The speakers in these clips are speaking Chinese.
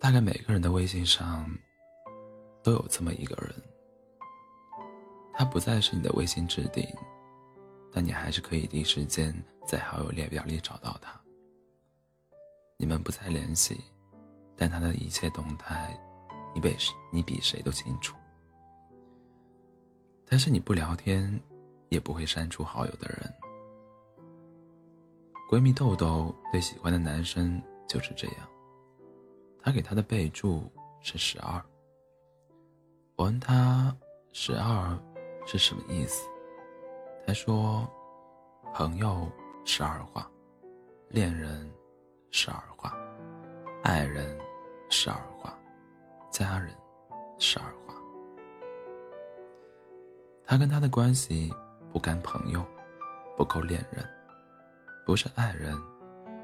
大概每个人的微信上都有这么一个人，他不再是你的微信置顶，但你还是可以第一时间在好友列表里找到他。你们不再联系，但他的一切动态，你比你比谁都清楚。但是你不聊天，也不会删除好友的人。闺蜜豆豆对喜欢的男生就是这样。他给他的备注是十二。我问他十二是什么意思，他说：朋友十二画，恋人十二画，爱人十二画，家人十二画。他跟他的关系不干朋友，不够恋人。不是爱人，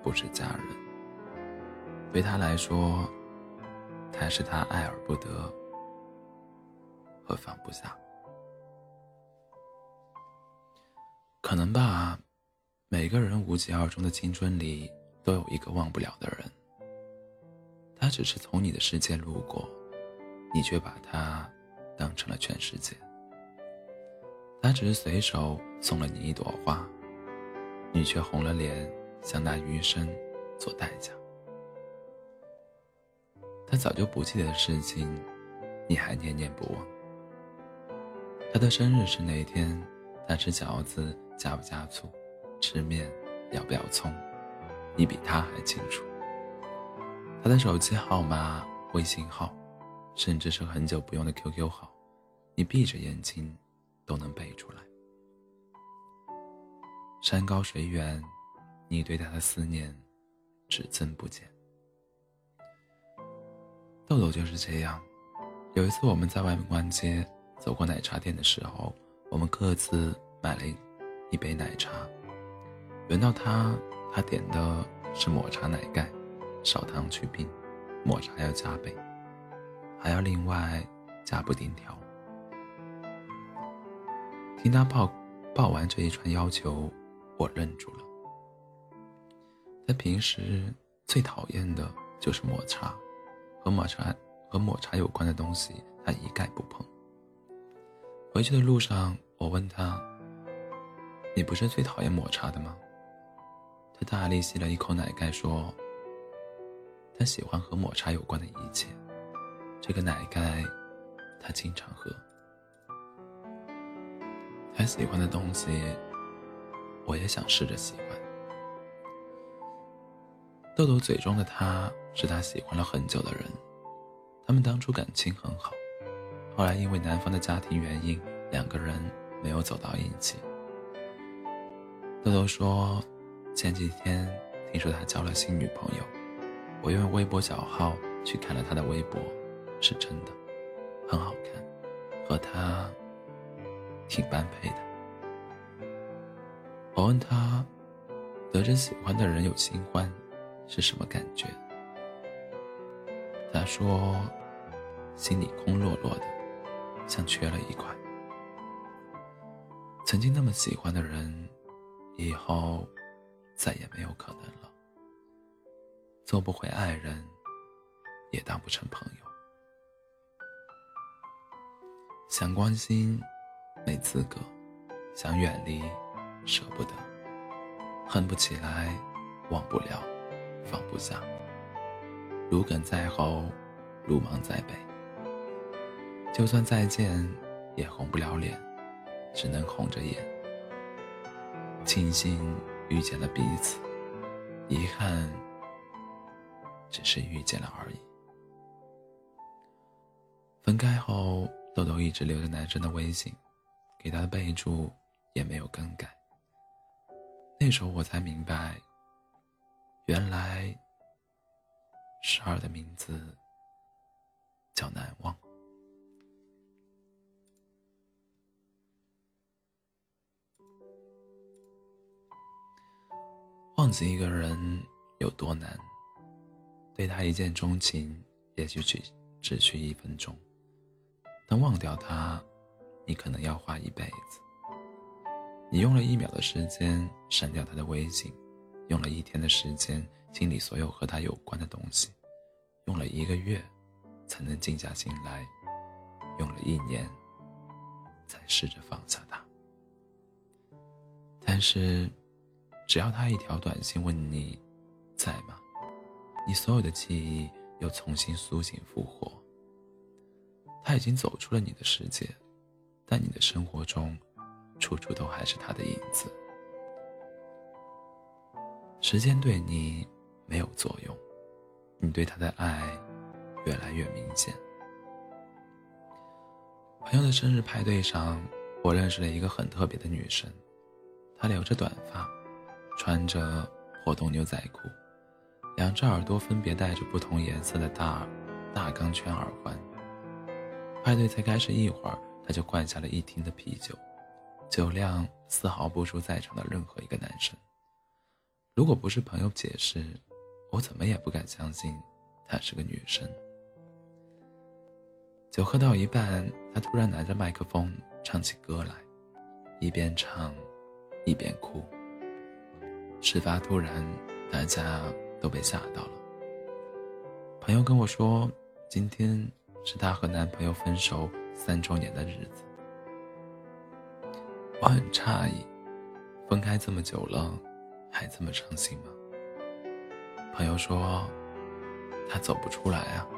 不是家人。对他来说，他是他爱而不得和放不下。可能吧，每个人无疾而终的青春里都有一个忘不了的人。他只是从你的世界路过，你却把他当成了全世界。他只是随手送了你一朵花。你却红了脸，想拿余生做代价。他早就不记得的事情，你还念念不忘。他的生日是哪一天？他吃饺子加不加醋？吃面要不要葱？你比他还清楚。他的手机号码、微信号，甚至是很久不用的 QQ 号，你闭着眼睛都能背出来。山高水远，你对他的思念只增不减。豆豆就是这样。有一次我们在外面逛街，走过奶茶店的时候，我们各自买了一杯奶茶。轮到他，他点的是抹茶奶盖，少糖去冰，抹茶要加倍，还要另外加布丁条。听他报报完这一串要求。我愣住了。他平时最讨厌的就是抹茶，和抹茶和抹茶有关的东西，他一概不碰。回去的路上，我问他：“你不是最讨厌抹茶的吗？”他大力吸了一口奶盖，说：“他喜欢和抹茶有关的一切。这个奶盖，他经常喝。他喜欢的东西。”我也想试着喜欢。豆豆嘴中的他是他喜欢了很久的人，他们当初感情很好，后来因为男方的家庭原因，两个人没有走到一起。豆豆说，前几天听说他交了新女朋友，我用微博小号去看了他的微博，是真的，很好看，和他挺般配的。我问他，得知喜欢的人有新欢，是什么感觉？他说，心里空落落的，像缺了一块。曾经那么喜欢的人，以后再也没有可能了。做不回爱人，也当不成朋友。想关心，没资格；想远离。舍不得，恨不起来，忘不了，放不下。如鲠在喉，如芒在背。就算再见，也红不了脸，只能红着眼。庆幸遇见了彼此，遗憾只是遇见了而已。分开后，豆豆一直留着男生的微信，给他的备注也没有更改。那时候我才明白，原来十二的名字叫难忘。忘记一个人有多难？对他一见钟情，也许只只需一分钟；但忘掉他，你可能要花一辈子。你用了一秒的时间删掉他的微信，用了一天的时间清理所有和他有关的东西，用了一个月才能静下心来，用了一年才试着放下他。但是，只要他一条短信问你在吗，你所有的记忆又重新苏醒复活。他已经走出了你的世界，但你的生活中，处处都还是他的影子。时间对你没有作用，你对他的爱越来越明显。朋友的生日派对上，我认识了一个很特别的女生。她留着短发，穿着破洞牛仔裤，两只耳朵分别戴着不同颜色的大大钢圈耳环。派对才开始一会儿，她就灌下了一听的啤酒，酒量丝毫不输在场的任何一个男生。如果不是朋友解释，我怎么也不敢相信她是个女生。酒喝到一半，她突然拿着麦克风唱起歌来，一边唱。一边哭。事发突然，大家都被吓到了。朋友跟我说，今天是她和男朋友分手三周年的日子。我很诧异，分开这么久了，还这么伤心吗？朋友说，他走不出来啊。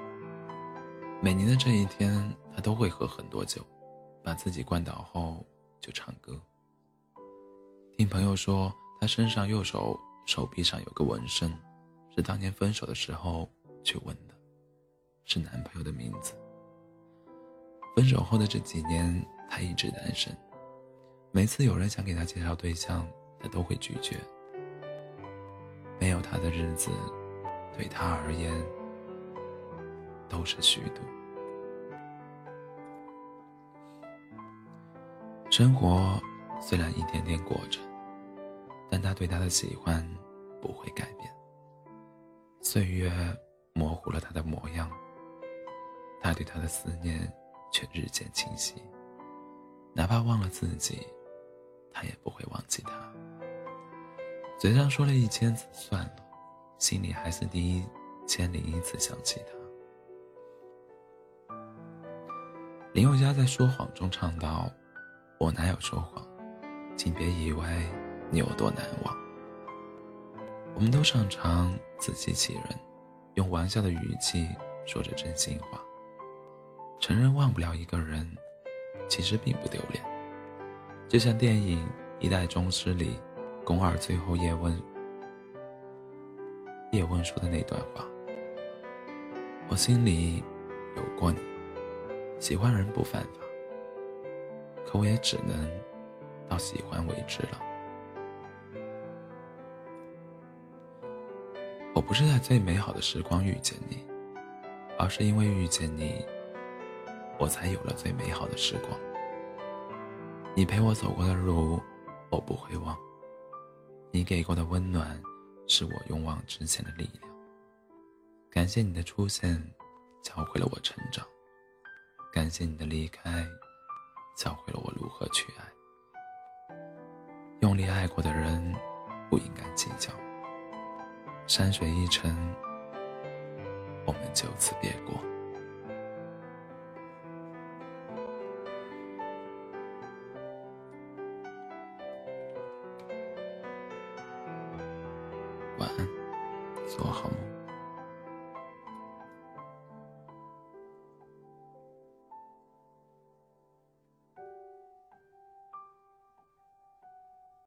每年的这一天，他都会喝很多酒，把自己灌倒后就唱歌。听朋友说，他身上右手手臂上有个纹身，是当年分手的时候去纹的，是男朋友的名字。分手后的这几年，他一直单身，每次有人想给他介绍对象，他都会拒绝。没有他的日子，对他而言都是虚度。生活虽然一天天过着。但他对他的喜欢不会改变。岁月模糊了他的模样，他对他的思念却日渐清晰。哪怕忘了自己，他也不会忘记。嘴上说了一千次算了，心里还是第一千零一次想起他。林宥嘉在《说谎》中唱道：“我哪有说谎，请别以为。”你有多难忘？我们都擅长自欺欺人，用玩笑的语气说着真心话。承认忘不了一个人，其实并不丢脸。就像电影《一代宗师》里，宫二最后叶问叶问说的那段话：“我心里有过你，喜欢人不犯法，可我也只能到喜欢为止了。”我不是在最美好的时光遇见你，而是因为遇见你，我才有了最美好的时光。你陪我走过的路，我不会忘；你给过的温暖，是我勇往直前的力量。感谢你的出现，教会了我成长；感谢你的离开，教会了我如何去爱。用力爱过的人，不应该计较。山水一程，我们就此别过。晚安，做好梦。